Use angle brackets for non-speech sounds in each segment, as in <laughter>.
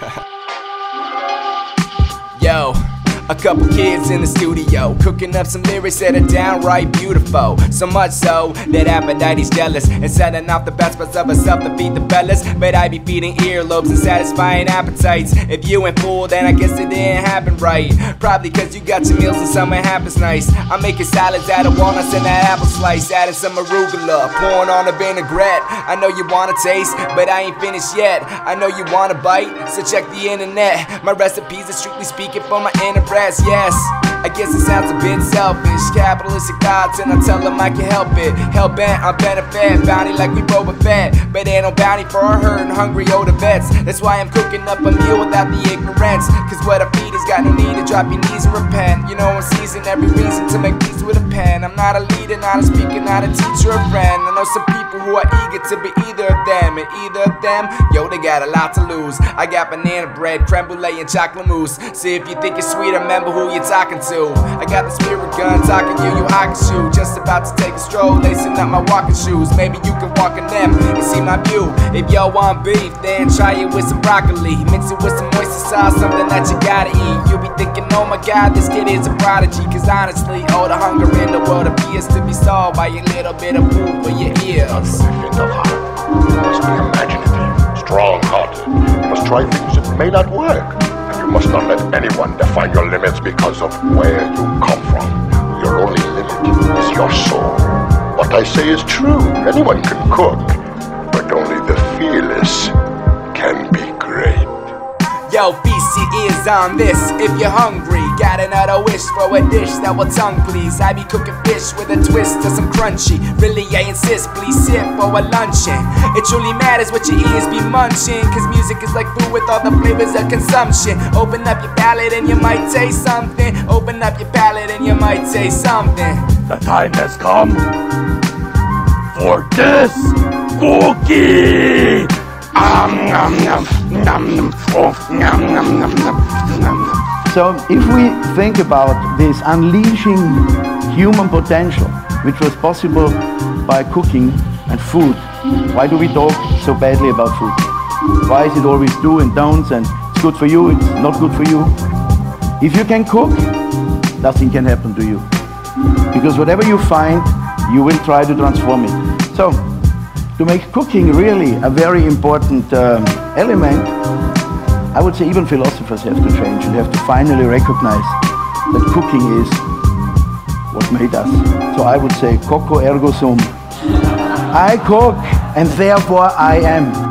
Yo. <laughs> A couple kids in the studio cooking up some lyrics that are downright beautiful. So much so that Aphrodite's jealous and setting off the best parts of herself to feed the fellas. But I be feeding earlobes and satisfying appetites. If you ain't full, then I guess it didn't happen right. Probably cause you got your meals and something happens nice. I'm making salads out of walnuts and that apple slice, adding some arugula, pouring on a vinaigrette. I know you wanna taste, but I ain't finished yet. I know you wanna bite, so check the internet. My recipes are strictly speaking for my inner breath yes. yes. I guess it sounds a bit selfish. Capitalistic thoughts, and I tell them I can help it. Hell bent on benefit, bounty like we Boba Fett. But ain't no bounty for our hurt and hungry older vets. That's why I'm cooking up a meal without the ignorance. Cause what I feed has got no need to drop your knees and repent. You know, I'm seizing every reason to make peace with a pen. I'm not a leader, not a speaker, not a teacher or friend. I know some people who are eager to be either of them. And either of them, yo, they got a lot to lose. I got banana bread, creme brulee, and chocolate mousse. See if you think it's sweet, remember who you're talking to. I got the spirit gun talking you, you I can shoot. Just about to take a stroll, lacing up my walking shoes. Maybe you can walk in them and see my view. If y'all want beef, then try it with some broccoli. Mix it with some oyster sauce, something that you gotta eat. You'll be thinking, oh my god, this kid is a prodigy. Cause honestly, all the hunger in the world appears to be solved by a little bit of food for your ears. You must be imaginative, strong hearted. You must try things that may not work And you must not let anyone define your limits because of where you come from. Your only limit is your soul. What I say is true. Anyone can cook, but only the fearless be. Yo, feast your ears on this if you're hungry. Got another wish for a dish that will tongue please. I be cooking fish with a twist of some crunchy. Really, I insist, please sit for a luncheon. It truly matters what your ears be munching. Cause music is like food with all the flavors of consumption. Open up your palate and you might taste something. Open up your palate and you might taste something. The time has come for this cookie. So, if we think about this unleashing human potential, which was possible by cooking and food, why do we talk so badly about food? Why is it always do and don'ts and it's good for you, it's not good for you? If you can cook, nothing can happen to you. Because whatever you find, you will try to transform it. So, to make cooking really a very important um, element, I would say even philosophers have to change and have to finally recognize that cooking is what made us. So I would say, coquo ergo sum. I cook and therefore I am.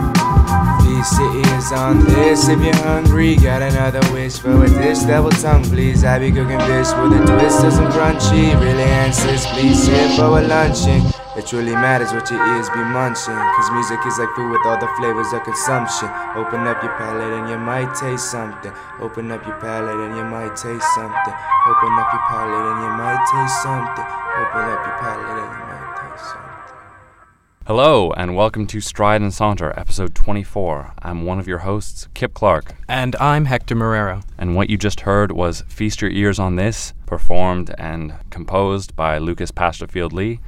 On this if you're hungry. Got another wish for a dish will tongue please. I be cooking fish with a twist of some crunchy. Really answers, please here for a luncheon. It truly matters what your ears be munching. Cause music is like food with all the flavors of consumption. Open up your palate and you might taste something. Open up your palate and you might taste something. Open up your palate and you might taste something. Open up your palate and you might. Hello, and welcome to Stride and Saunter, episode 24. I'm one of your hosts, Kip Clark. And I'm Hector Marrero. And what you just heard was Feast Your Ears on This, performed and composed by Lucas Pasterfield Lee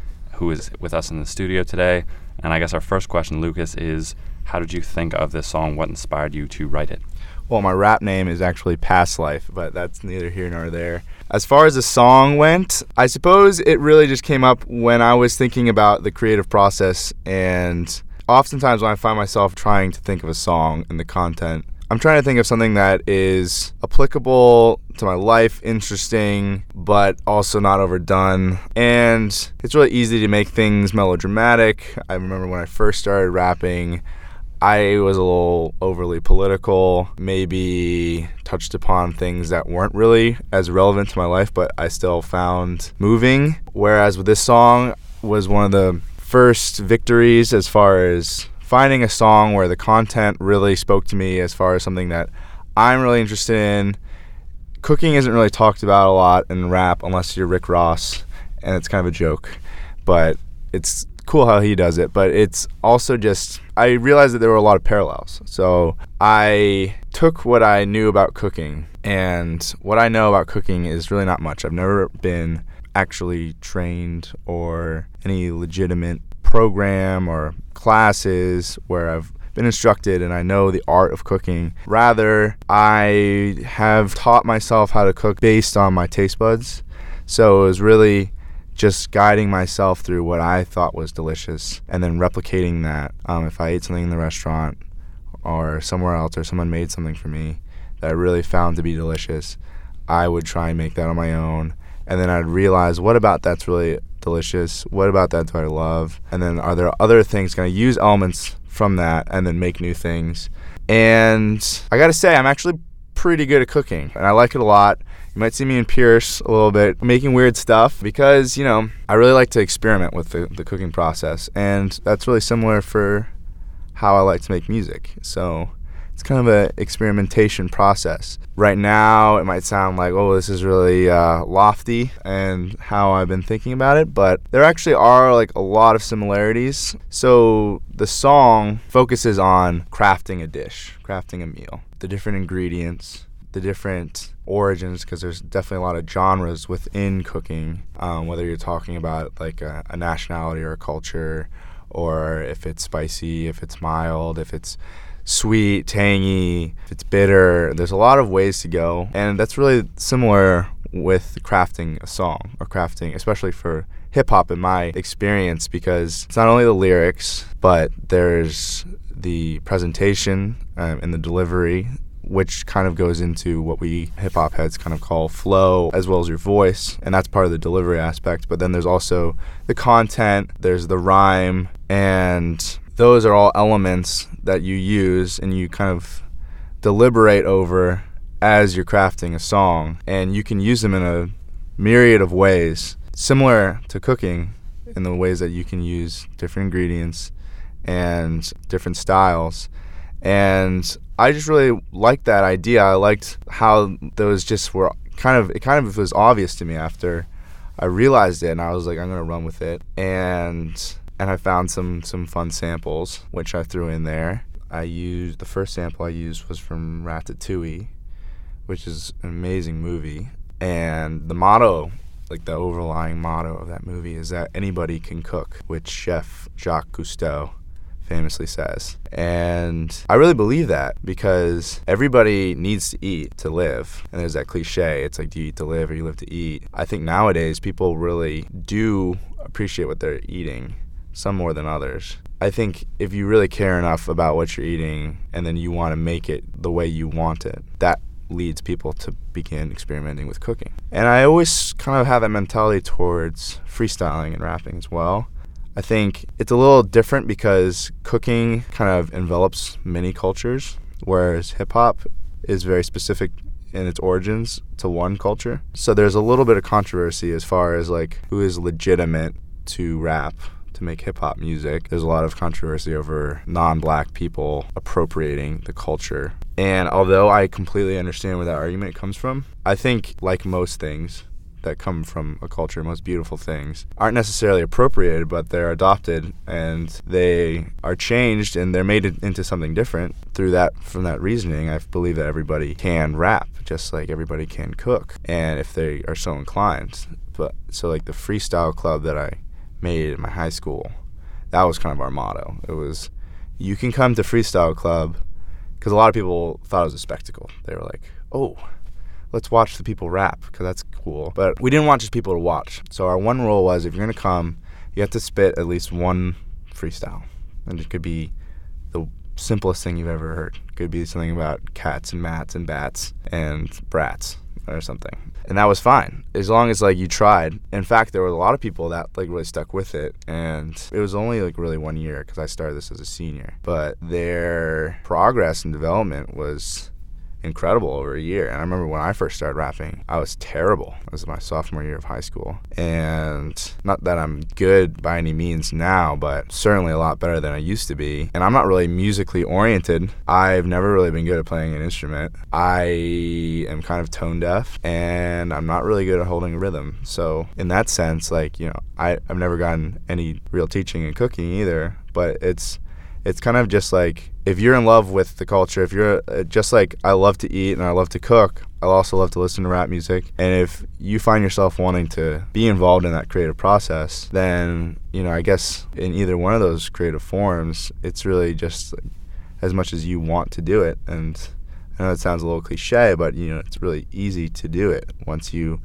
who is with us in the studio today. And I guess our first question, Lucas, is how did you think of this song? What inspired you to write it? Well, my rap name is actually Past Life, but that's neither here nor there. As far as the song went, I suppose it really just came up when I was thinking about the creative process. And oftentimes, when I find myself trying to think of a song and the content, I'm trying to think of something that is applicable to my life, interesting, but also not overdone. And it's really easy to make things melodramatic. I remember when I first started rapping, I was a little overly political, maybe touched upon things that weren't really as relevant to my life, but I still found moving. Whereas with this song was one of the first victories as far as finding a song where the content really spoke to me as far as something that I'm really interested in. Cooking isn't really talked about a lot in rap unless you're Rick Ross, and it's kind of a joke, but it's cool how he does it. But it's also just, I realized that there were a lot of parallels. So I took what I knew about cooking, and what I know about cooking is really not much. I've never been actually trained or any legitimate program or classes where I've been instructed and I know the art of cooking. Rather, I have taught myself how to cook based on my taste buds. So it was really just guiding myself through what I thought was delicious and then replicating that. Um, if I ate something in the restaurant or somewhere else or someone made something for me that I really found to be delicious, I would try and make that on my own. And then I'd realize what about that's really delicious? What about that do I love? And then are there other things? Can I use elements from that and then make new things? And I gotta say, I'm actually pretty good at cooking and I like it a lot. You might see me in Peirce a little bit making weird stuff because, you know, I really like to experiment with the, the cooking process. And that's really similar for how I like to make music. So it's kind of an experimentation process. Right now, it might sound like, oh, this is really uh, lofty and how I've been thinking about it, but there actually are like a lot of similarities. So the song focuses on crafting a dish, crafting a meal, the different ingredients, the different origins because there's definitely a lot of genres within cooking um, whether you're talking about like a, a, nationality or a culture or if it's spicy if it's mild if it's sweet tangy if it's bitter there's a lot of ways to go. And that's really similar with crafting a song or crafting especially for hip hop in my experience because it's not only the lyrics but there's the presentation um, and the delivery which kind of goes into what we hip hop heads kind of call flow, as well as your voice. And that's part of the delivery aspect. But then there's also the content, there's the rhyme, and those are all elements that you use and you kind of deliberate over as you're crafting a song. And you can use them in a myriad of ways, similar to cooking in the ways that you can use different ingredients and different styles. And I just really liked that idea. I liked how those just were kind of it kind of was obvious to me after I realized it and I was like I'm to run with it. And and I found some some fun samples which I threw in there. I used the first sample I used was from Ratatouille, which is an amazing movie. And the motto, like the overlying motto of that movie is that anybody can cook, which chef Jacques Cousteau famously says. And I really believe that because everybody needs to eat to live. And there's that cliche it's like, do you eat to live or you live to eat? I think nowadays people really do appreciate what they're eating, some more than others. I think if you really care enough about what you're eating and then you want to make it the way you want it, that leads people to begin experimenting with cooking. And I always kind of have that mentality towards freestyling and rapping as well. I think it's a little different because cooking kind of envelops many cultures, whereas hip hop is very specific in its origins to one culture. So there's a little bit of controversy as far as like who is legitimate to rap to make hip hop music. There's a lot of controversy over non black people appropriating the culture. And although I completely understand where that argument comes from, I think, like most things, that come from a culture, most beautiful things, aren't necessarily appropriated, but they're adopted and they are changed and they're made into something different. Through that, from that reasoning, I believe that everybody can rap just like everybody can cook, and if they are so inclined. But so, like the freestyle club that I made in my high school, that was kind of our motto. It was, you can come to freestyle club, because a lot of people thought it was a spectacle. They were like, oh let's watch the people rap because that's cool. But we didn't want just people to watch. So our one rule was if you're gonna come, you have to spit at least one freestyle, and it could be the simplest thing you've ever heard. It could be something about cats and mats and bats and brats or something. And that was fine as long as like you tried. In fact, there were a lot of people that like really stuck with it, and it was only like really one year because I started this as a senior. But their progress and development was incredible over a year. And I remember when I first started rapping, I was terrible. It was my sophomore year of high school. And not that I'm good by any means now, but certainly a lot better than I used to be. And I'm not really musically oriented. I've never really been good at playing an instrument. I am kind of tone deaf and I'm not really good at holding rhythm. So, in that sense, like, you know, I, I've never gotten any real teaching in cooking either, but it's it's kind of just like if you're in love with the culture, if you're uh, just like I love to eat and I love to cook, I also love to listen to rap music. And if you find yourself wanting to be involved in that creative process, then, you know, I guess in either one of those creative forms, it's really just as much as you want to do it. And I know it sounds a little cliche, but you know it's really easy to do it once you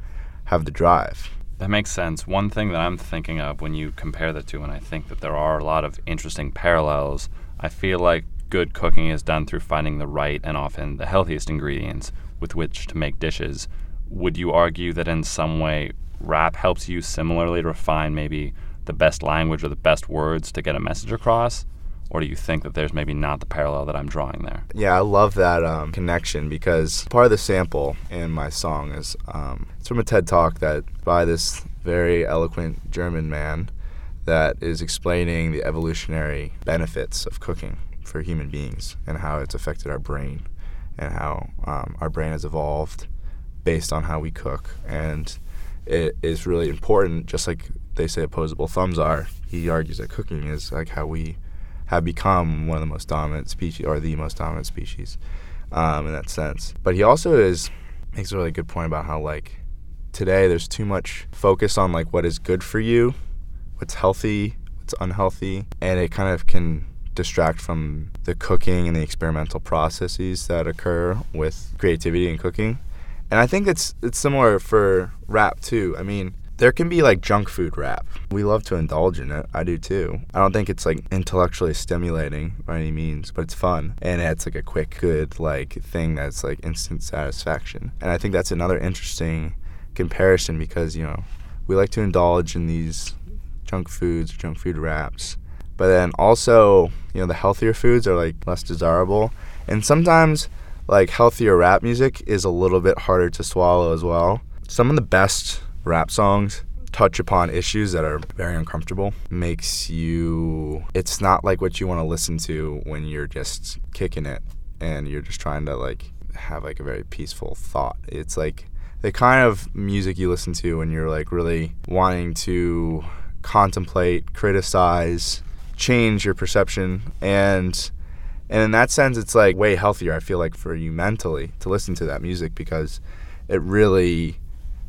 have the drive. That makes sense. One thing that I'm thinking of when you compare the two, and I think that there are a lot of interesting parallels, I feel like good cooking is done through finding the right and often the healthiest ingredients with which to make dishes. Would you argue that in some way rap helps you similarly to refine maybe the best language or the best words to get a message across? Or do you think that there's maybe not the parallel that I'm drawing there? Yeah, I love that um, connection because part of the sample in my song is um, it's from a TED talk that by this very eloquent German man that is explaining the evolutionary benefits of cooking for human beings and how it's affected our brain and how um, our brain has evolved based on how we cook. And it is really important, just like they say opposable thumbs are. He argues that cooking is like how we have become one of the most dominant species, or the most dominant species, um, in that sense. But he also is makes a really good point about how like today there's too much focus on like what is good for you, what's healthy, what's unhealthy, and it kind of can distract from the cooking and the experimental processes that occur with creativity and cooking. And I think it's it's similar for rap too. I mean, there can be like junk food rap. We love to indulge in it. I do too. I don't think it's like intellectually stimulating by any means, but it's fun and it's like a quick, good like thing that's like instant satisfaction. And I think that's another interesting comparison because you know we like to indulge in these junk foods, junk food wraps, but then also you know the healthier foods are like less desirable, and sometimes like healthier rap music is a little bit harder to swallow as well. Some of the best rap songs touch upon issues that are very uncomfortable. Makes you it's not like what you want to listen to when you're just kicking it and you're just trying to like have like a very peaceful thought. It's like the kind of music you listen to when you're like really wanting to contemplate, criticize, change your perception and and in that sense it's like way healthier I feel like for you mentally to listen to that music because it really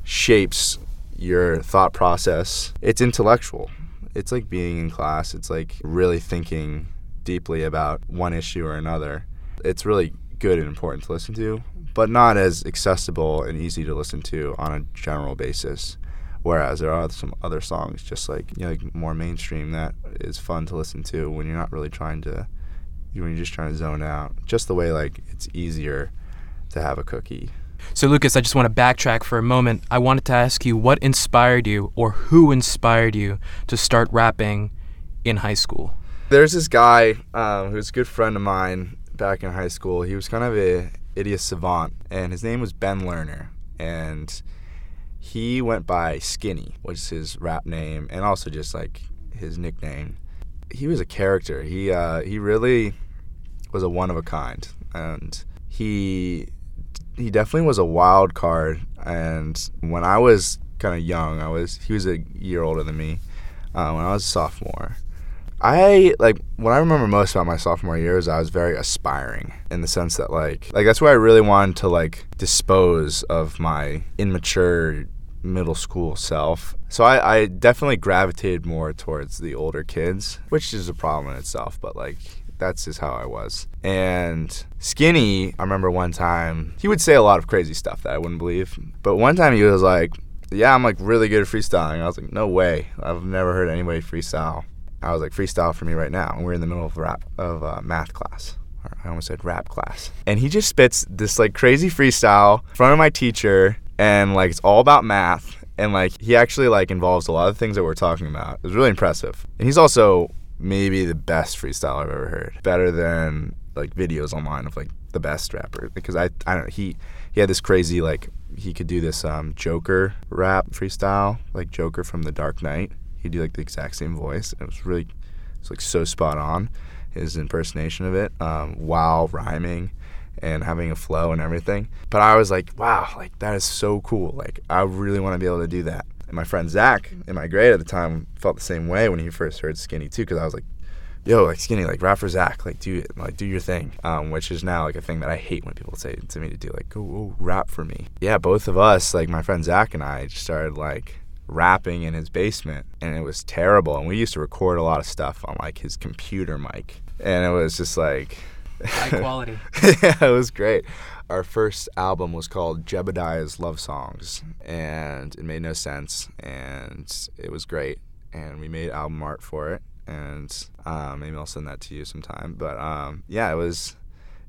shapes your thought process. It's intellectual. It's like being in class. It's like really thinking deeply about one issue or another. It's really good and important to listen to, but not as accessible and easy to listen to on a general basis. Whereas there are some other songs, just like you know, like more mainstream, that is fun to listen to when you're not really trying to, when you're just trying to zone out. Just the way like it's easier to have a cookie. So, Lucas, I just want to backtrack for a moment. I wanted to ask you what inspired you or who inspired you to start rapping in high school? There's this guy um, who's a good friend of mine back in high school. He was kind of a idiot savant, and his name was Ben Lerner. And he went by Skinny, which is his rap name, and also just like his nickname. He was a character. He uh, he really was a one of a kind, and he he definitely was a wild card. And when I was kind of young, I was he was a year older than me. Uh, when I was a sophomore, I like what I remember most about my sophomore year is I was very aspiring in the sense that like like that's where I really wanted to like dispose of my immature middle school self. So I, I definitely gravitated more towards the older kids, which is a problem in itself, but like that's just how I was. And Skinny, I remember one time, he would say a lot of crazy stuff that I wouldn't believe. But one time he was like, Yeah, I'm like really good at freestyling. I was like, No way. I've never heard anybody freestyle. I was like, Freestyle for me right now. And we're in the middle of rap of uh, math class. I almost said rap class. And he just spits this like crazy freestyle in front of my teacher and like it's all about math and like he actually like involves a lot of things that we're talking about. It was really impressive. And he's also maybe the best freestyle I've ever heard. Better than like videos online of like the best rapper because I I don't know he he had this crazy like he could do this um, Joker rap freestyle like Joker from The Dark Knight. He'd do like the exact same voice. It was really it's like so spot on his impersonation of it um, while rhyming and having a flow and everything. But I was like, wow, like that is so cool. Like I really want to be able to do that. And my friend Zach in my grade at the time felt the same way when he first heard Skinny too, because I was like, yo, like Skinny, like rap for Zach, like do like do your thing. Um, which is now like a thing that I hate when people say to me to do, like go, go rap for me. Yeah, both of us, like my friend Zach and I, just started like rapping in his basement, and it was terrible. And we used to record a lot of stuff on like his computer mic, and it was just like High quality. <laughs> yeah, it was great. Our first album was called Jebediah's Love Songs, and it made no sense, and it was great. And we made album art for it, and um, maybe I'll send that to you sometime. But um, yeah, it was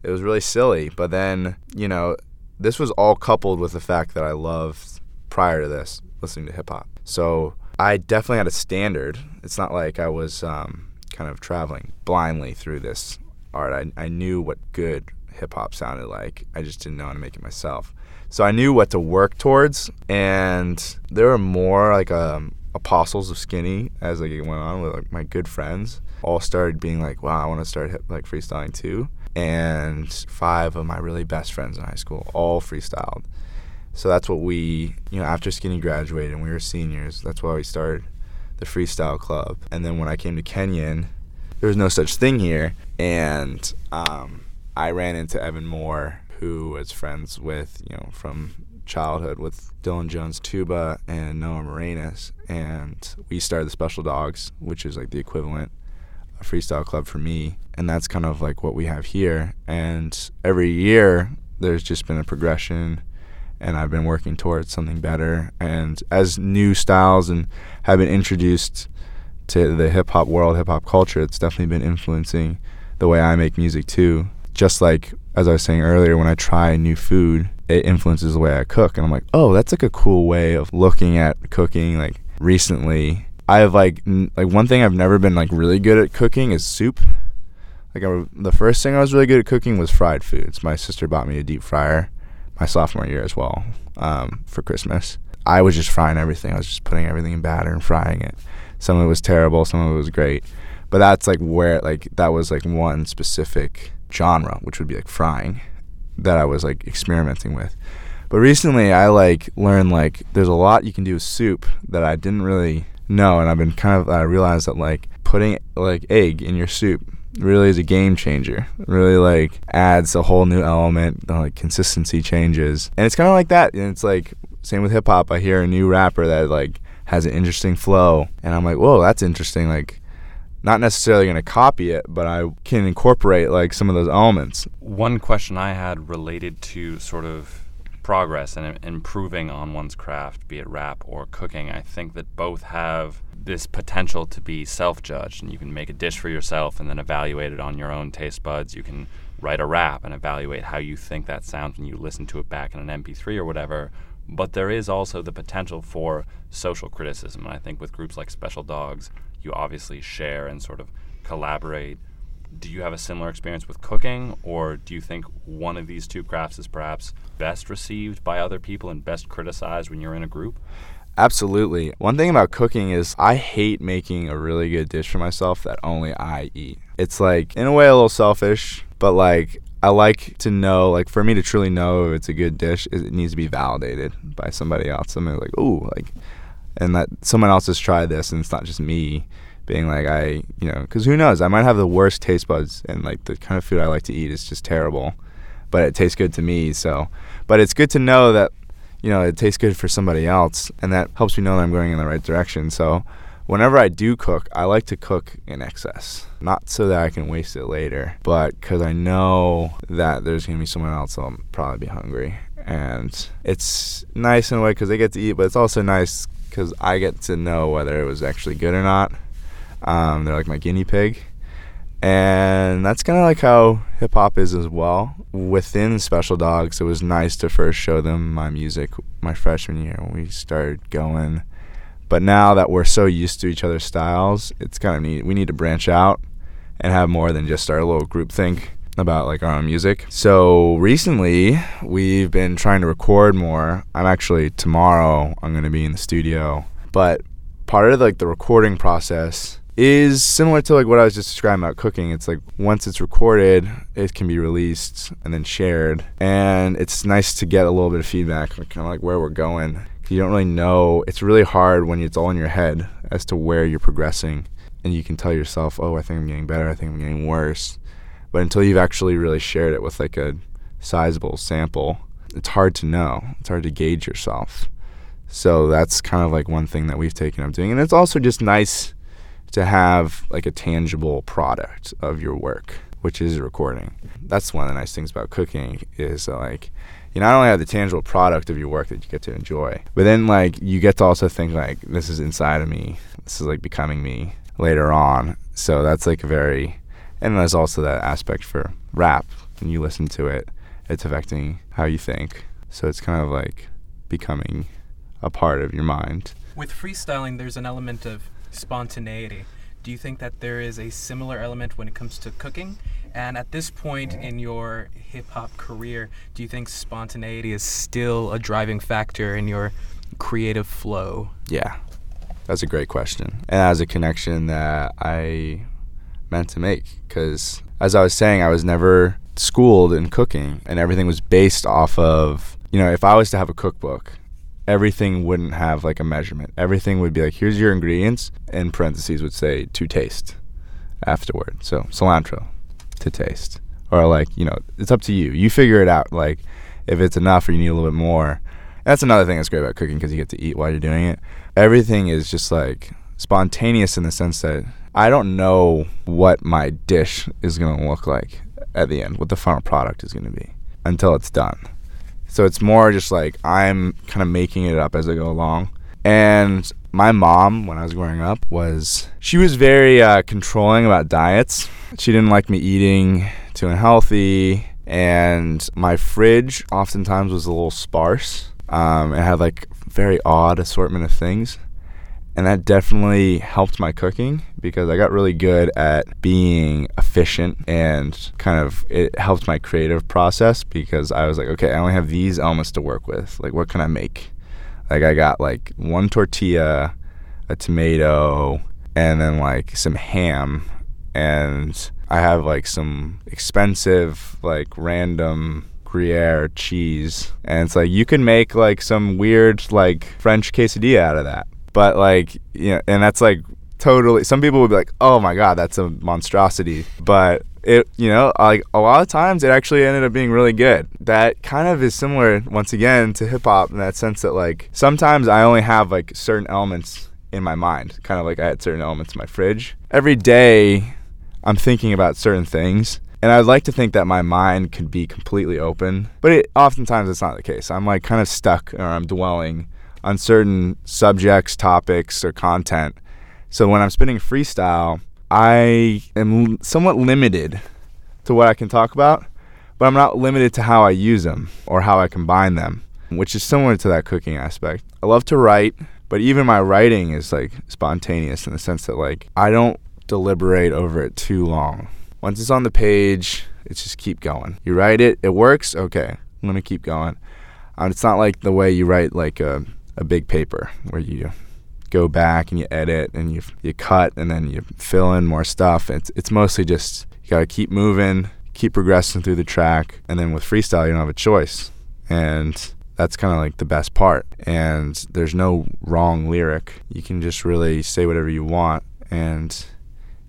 it was really silly. But then you know, this was all coupled with the fact that I loved prior to this listening to hip hop. So I definitely had a standard. It's not like I was um, kind of traveling blindly through this art. I, I knew what good hip hop sounded like. I just didn't know how to make it myself. So I knew what to work towards, and there were more like um, apostles of skinny as like it went on with like my good friends. All started being like, "Wow, I want to start hip, like freestyling too." And five of my really best friends in high school all freestyled. So that's what we, you know, after Skinny graduated and we were seniors, that's why we started the freestyle club. And then when I came to Kenyon, there was no such thing here, and um, I ran into Evan Moore, who was friends with, you know, from childhood with Dylan Jones Tuba and Noah Morenas, and we started the Special Dogs, which is like the equivalent freestyle club for me, and that's kind of like what we have here. And every year, there's just been a progression and I've been working towards something better. And as new styles and have been introduced to the hip hop world, hip hop culture, it's definitely been influencing the way I make music too. Just like as I was saying earlier, when I try new food, it influences the way I cook, and I'm like, oh, that's like a cool way of looking at cooking. Like recently, I have like n- like one thing I've never been like really good at cooking is soup. Like I, the first thing I was really good at cooking was fried foods. My sister bought me a deep fryer my sophomore year as well um, for Christmas. I was just frying everything. I was just putting everything in batter and frying it. Some of it was terrible, some of it was great. But that's like where like that was like one specific genre, which would be like frying, that I was like experimenting with. But recently I like learned like there's a lot you can do with soup that I didn't really know and I've been kind of I realized that like putting like egg in your soup really is a game changer. really like adds a whole new element. The like consistency changes, and it's kind of like that. And it's like same with hip hop. I hear a new rapper that like has an interesting flow, and I'm like, whoa, that's interesting. Like, not necessarily gonna copy it, but I can incorporate like some of those elements. One question I had related to sort of progress and improving on one's craft, be it rap or cooking. I think that both have this potential to be self judged, and you can make a dish for yourself and then evaluate it on your own taste buds. You can write a rap and evaluate how you think that sounds when you listen to it back in an MP3 or whatever. But there is also the potential for social criticism. And I think with groups like Special Dogs, you obviously share and sort of collaborate. Do you have a similar experience with cooking, or do you think one of these two crafts is perhaps best received by other people and best criticized when you're in a group? Absolutely. One thing about cooking is I hate making a really good dish for myself that only I eat. It's like, in a way, a little selfish, but like, I like to know, like, for me to truly know if it's a good dish, it needs to be validated by somebody else. Somebody like, ooh, like, and that someone else has tried this and it's not just me being like, I, you know, because who knows? I might have the worst taste buds and like the kind of food I like to eat is just terrible, but it tastes good to me. So, but it's good to know that you know, it tastes good for somebody else, and that helps me know that I'm going in the right direction. So, whenever I do cook, I like to cook in excess, not so that I can waste it later, but because I know that there's gonna be someone else that'll probably be hungry, and it's nice in a way because they get to eat, but it's also nice because I get to know whether it was actually good or not. Um, they're like my guinea pig, and that's kind of like how hip hop is as well. Within Special Dogs, it was nice to first show them my music my freshman year when we started going. But now that we're so used to each other's styles, it's kind of neat. We need to branch out and have more than just our little group think about like our own music. So recently, we've been trying to record more. I'm actually tomorrow I'm going to be in the studio, but part of like the recording process is similar to like what I was just describing about cooking. It's like once it's recorded, it can be released and then shared, and it's nice to get a little bit of feedback, like, kind of like where we're going. You don't really know. It's really hard when it's all in your head as to where you're progressing, and you can tell yourself, "Oh, I think I'm getting better. I think I'm getting worse." But until you've actually really shared it with like a sizable sample, it's hard to know. It's hard to gauge yourself. So that's kind of like one thing that we've taken up doing, and it's also just nice to have like a tangible product of your work. which is recording. That's one of the nice things about cooking is uh, like you not only have the tangible product of your work that you get to enjoy, but then like you get to also think like this is inside of me. This is like becoming me later on. So that's like a very and there's also that aspect for rap. When you listen to it, it's affecting how you think. So it's kind of like becoming a part of your mind. With freestyling, there's an element of spontaneity. Do you think that there is a similar element when it comes to cooking? And at this point in your hip hop career, do you think spontaneity is still a driving factor in your creative flow? Yeah, that's a great question. And as a connection that I meant to make. Because as I was saying, I was never schooled in cooking, and everything was based off of, you know, if I was to have a cookbook, everything wouldn't have like a measurement. Everything would be like, here's your ingredients, and parentheses would say to taste afterward. So cilantro to taste. Or like, you know, it's up to you. You figure it out. Like, if it's enough or you need a little bit more. That's another thing that's great about cooking because you get to eat while you're doing it. Everything is just like spontaneous in the sense that I don't know what my dish is going to look like at the end, what the final product is going to be until it's done. So it's more just like I'm kind of making it up as I go along. And my mom, when I was growing up, was she was very uh, controlling about diets. She didn't like me eating too unhealthy, and my fridge oftentimes was a little sparse. Um, it had like very odd assortment of things and that definitely helped my cooking because I got really good at being efficient and kind of it helped my creative process because I was like, okay, I only have these elements to work with. Like, what can I make? Like, I got like one tortilla, a tomato, and then like some ham, and I have like some expensive, like random Gruyere cheese, and it's like you can make like some weird like French quesadilla out of that but like, you know, and that's like totally. Some people would be like, "Oh my god, that's a monstrosity," but it, you know, like a lot of times it actually ended up being really good. That kind of is similar once again to hip hop in that sense that like sometimes I only have like certain elements in my mind, kind of like I had certain elements in my fridge. Every day I'm thinking about certain things. And I'd like to think that my mind could be completely open, but it, oftentimes it's not the case. I'm like kind of stuck or I'm dwelling on certain subjects, topics, or content. So when I'm spinning freestyle, I am somewhat limited to what I can talk about, but I'm not limited to how I use them or how I combine them, which is similar to that cooking aspect. I love to write, but even my writing is like spontaneous in the sense that like I don't deliberate over it too long. Once it's on the page, it's just keep going. You write it, it works, okay. I'm gonna keep going. Um, it's not like the way you write like a a big paper where you go back and you edit and you you cut and then you fill in more stuff. It's it's mostly just you gotta keep moving, keep progressing through the track, and then with freestyle you don't have a choice, and that's kind of like the best part. And there's no wrong lyric. You can just really say whatever you want, and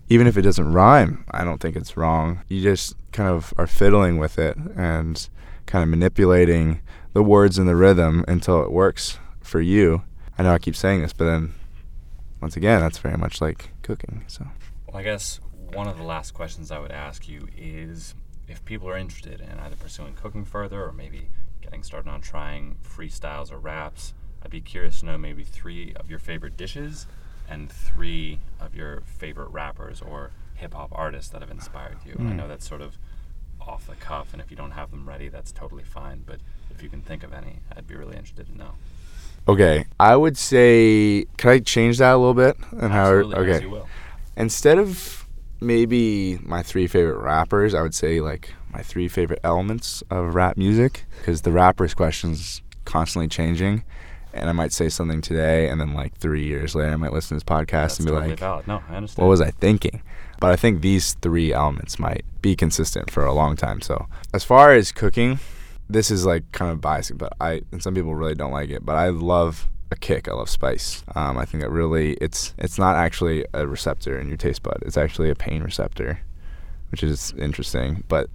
even if it doesn't rhyme, I don't think it's wrong. You just kind of are fiddling with it and kind of manipulating the words and the rhythm until it works for you. I know I keep saying this, but then once again, that's very much like cooking. So, well, I guess one of the last questions I would ask you is if people are interested in either pursuing cooking further or maybe getting started on trying freestyles or raps, I'd be curious to know maybe three of your favorite dishes and three of your favorite rappers or hip hop artists that have inspired you. Mm. I hmm. know that's sort of off the cuff, and if you don't have them ready, that's totally fine. But if you can think of any, I'd be really interested to know. Okay, I would say, can I change that a little bit? And how? Okay, instead of maybe my three favorite rappers, I would say like my three favorite elements of rap music because the rappers questions constantly changing. And I might say something today, and then like three years later, I might listen to this podcast That's and be totally like, valid. "No, I understand." What was I thinking? But I think these three elements might be consistent for a long time. So, as far as cooking, this is like kind of biasing, but I and some people really don't like it, but I love a kick. I love spice. Um, I think that really it's it's not actually a receptor in your taste bud. It's actually a pain receptor, which is interesting. But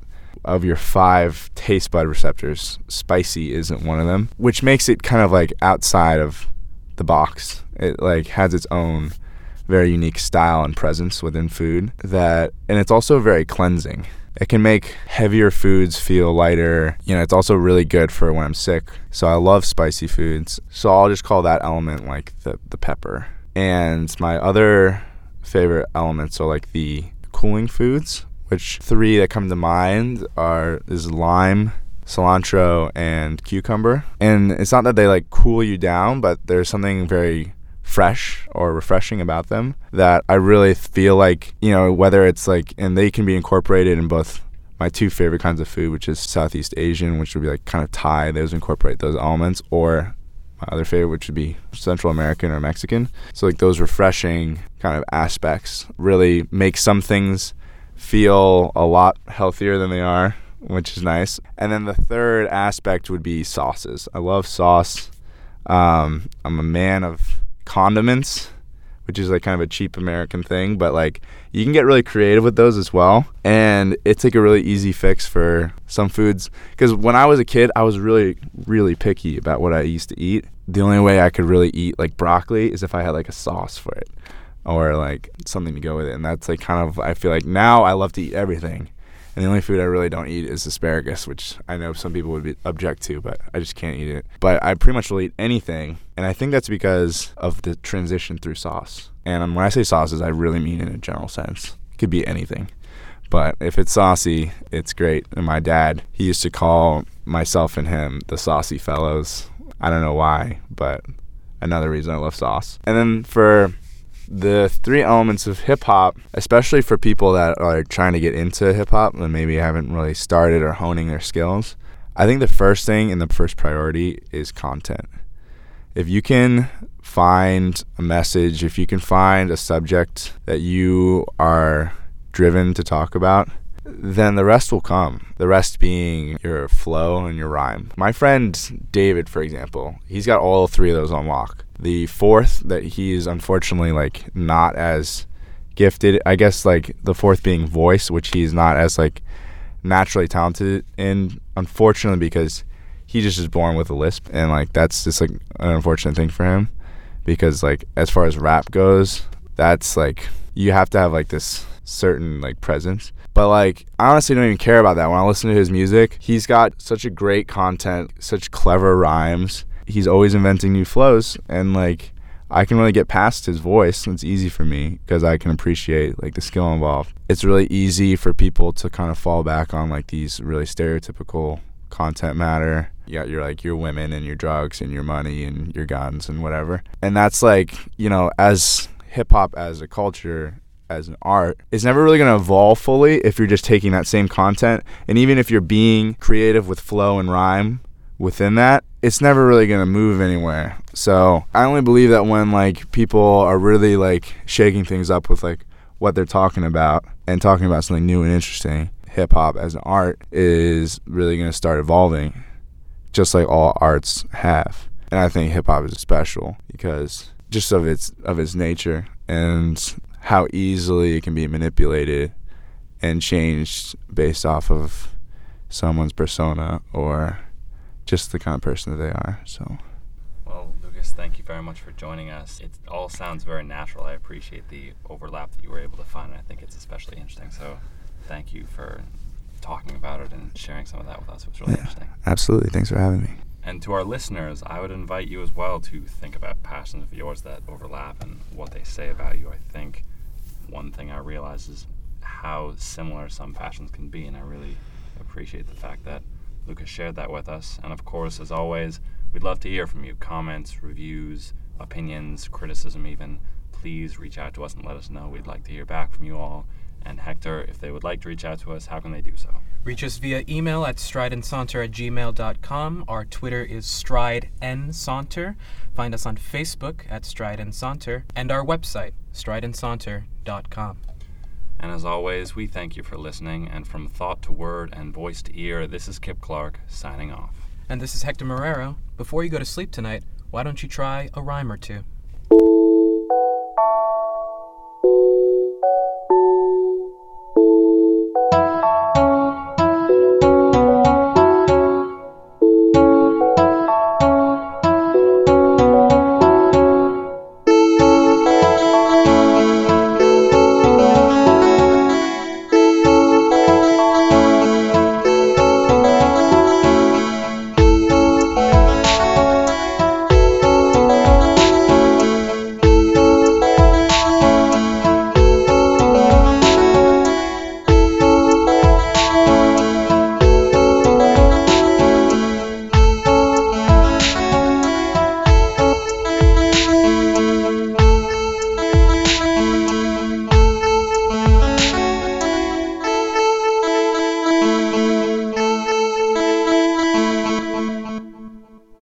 of your five taste bud receptors, spicy isn't one of them, which makes it kind of like outside of the box. It like has its own very unique style and presence within food that and it's also very cleansing It can make heavier foods feel lighter. You know, it's also really good for when I'm sick. So I love spicy foods. So I'll just call that element like the, the pepper. And my other favorite elements are like the cooling foods, which three that come to mind are is lime, cilantro, and cucumber. And it's not that they like cool you down, but there's something very fresh or refreshing about them that I really feel like, you know, whether it's like, and they can be incorporated in both my two favorite kinds of food, which is Southeast Asian, which would be like kind of Thai, those incorporate those elements, or my other favorite, which would be Central American or Mexican. So, like, those refreshing kind of aspects really make some things feel a lot healthier than they are, which is nice. And then the third aspect would be sauces. I love sauce. Um, I'm a man of condiments, which is like kind of a cheap American thing, but like you can get really creative with those as well. And it's like a really easy fix for some foods. Because when I was a kid, I was really, really picky about what I used to eat. The only way I could really eat like broccoli is if I had like a sauce for it or like something to go with it. And that's like kind of, I feel like now I love to eat everything. And the only food I really don't eat is asparagus, which I know some people would be object to, but I just can't eat it. But I pretty much will eat anything, and I think that's because of the transition through sauce. And um, when I say sauces, I really mean in a general sense. It could be anything. But if it's saucy, it's great. And my dad, he used to call myself and him the saucy fellows. I don't know why, but another reason I love sauce. And then for the three elements of hip hop, especially for people that are trying to get into hip hop and maybe haven't really started or honing their skills, I think the first thing and the first priority is content. If you can find a message, if you can find a subject that you are driven to talk about, then the rest will come. The rest being your flow and your rhyme. My friend David, for example, he's got all three of those on lock. The fourth that he's unfortunately like not as gifted, I guess like the fourth being voice, which he's not as like naturally talented in, unfortunately because he just is born with a lisp and like that's just like an unfortunate thing for him because like as far as rap goes, that's like you have to have like this certain like presence. But like I honestly don't even care about that. When I listen to his music, he's got such a great content, such clever rhymes. He's always inventing new flows and like I can really get past his voice. It's easy for me because I can appreciate like the skill involved. It's really easy for people to kind of fall back on like these really stereotypical content matter. You got your like your women and your drugs and your money and your guns and whatever. And that's like, you know, as hip hop as a culture as an art is never really going to evolve fully if you're just taking that same content and even if you're being creative with flow and rhyme within that it's never really going to move anywhere. So i only believe that when like people are really like shaking things up with like what they're talking about and talking about something new and interesting hip hop as an art is really going to start evolving just like all arts have. And i think hip hop is special because just of its of its nature and how easily it can be manipulated and changed based off of someone's persona or just the kind of person that they are. So. Well, Lucas, thank you very much for joining us. It all sounds very natural. I appreciate the overlap that you were able to find, and I think it's especially interesting. So, thank you for talking about it and sharing some of that with us. It was really Yeah, interesting. absolutely. Thanks for having me. And to our listeners, I would invite you as well to think about passions of yours that overlap and what they say about you. I think one thing I realize is how similar some passions can be, and I really appreciate the fact that Lucas shared that with us. And of course, as always, we'd love to hear from you comments, reviews, opinions, criticism, even. Please reach out to us and let us know. We'd like to hear back from you all. And Hector, if they would like to reach out to us, how can they do so? Reach us via email at strideandsaunter at gmail.com. Our Twitter is strideandsaunter. Find us on Facebook at Stride and. And our website, strideandsaunter.com. And as always, we thank you for listening. And from thought to word and voice to ear, this is Kip Clark signing off. And this is Hector Marrero. Before you go to sleep tonight, why don't you try a rhyme or two?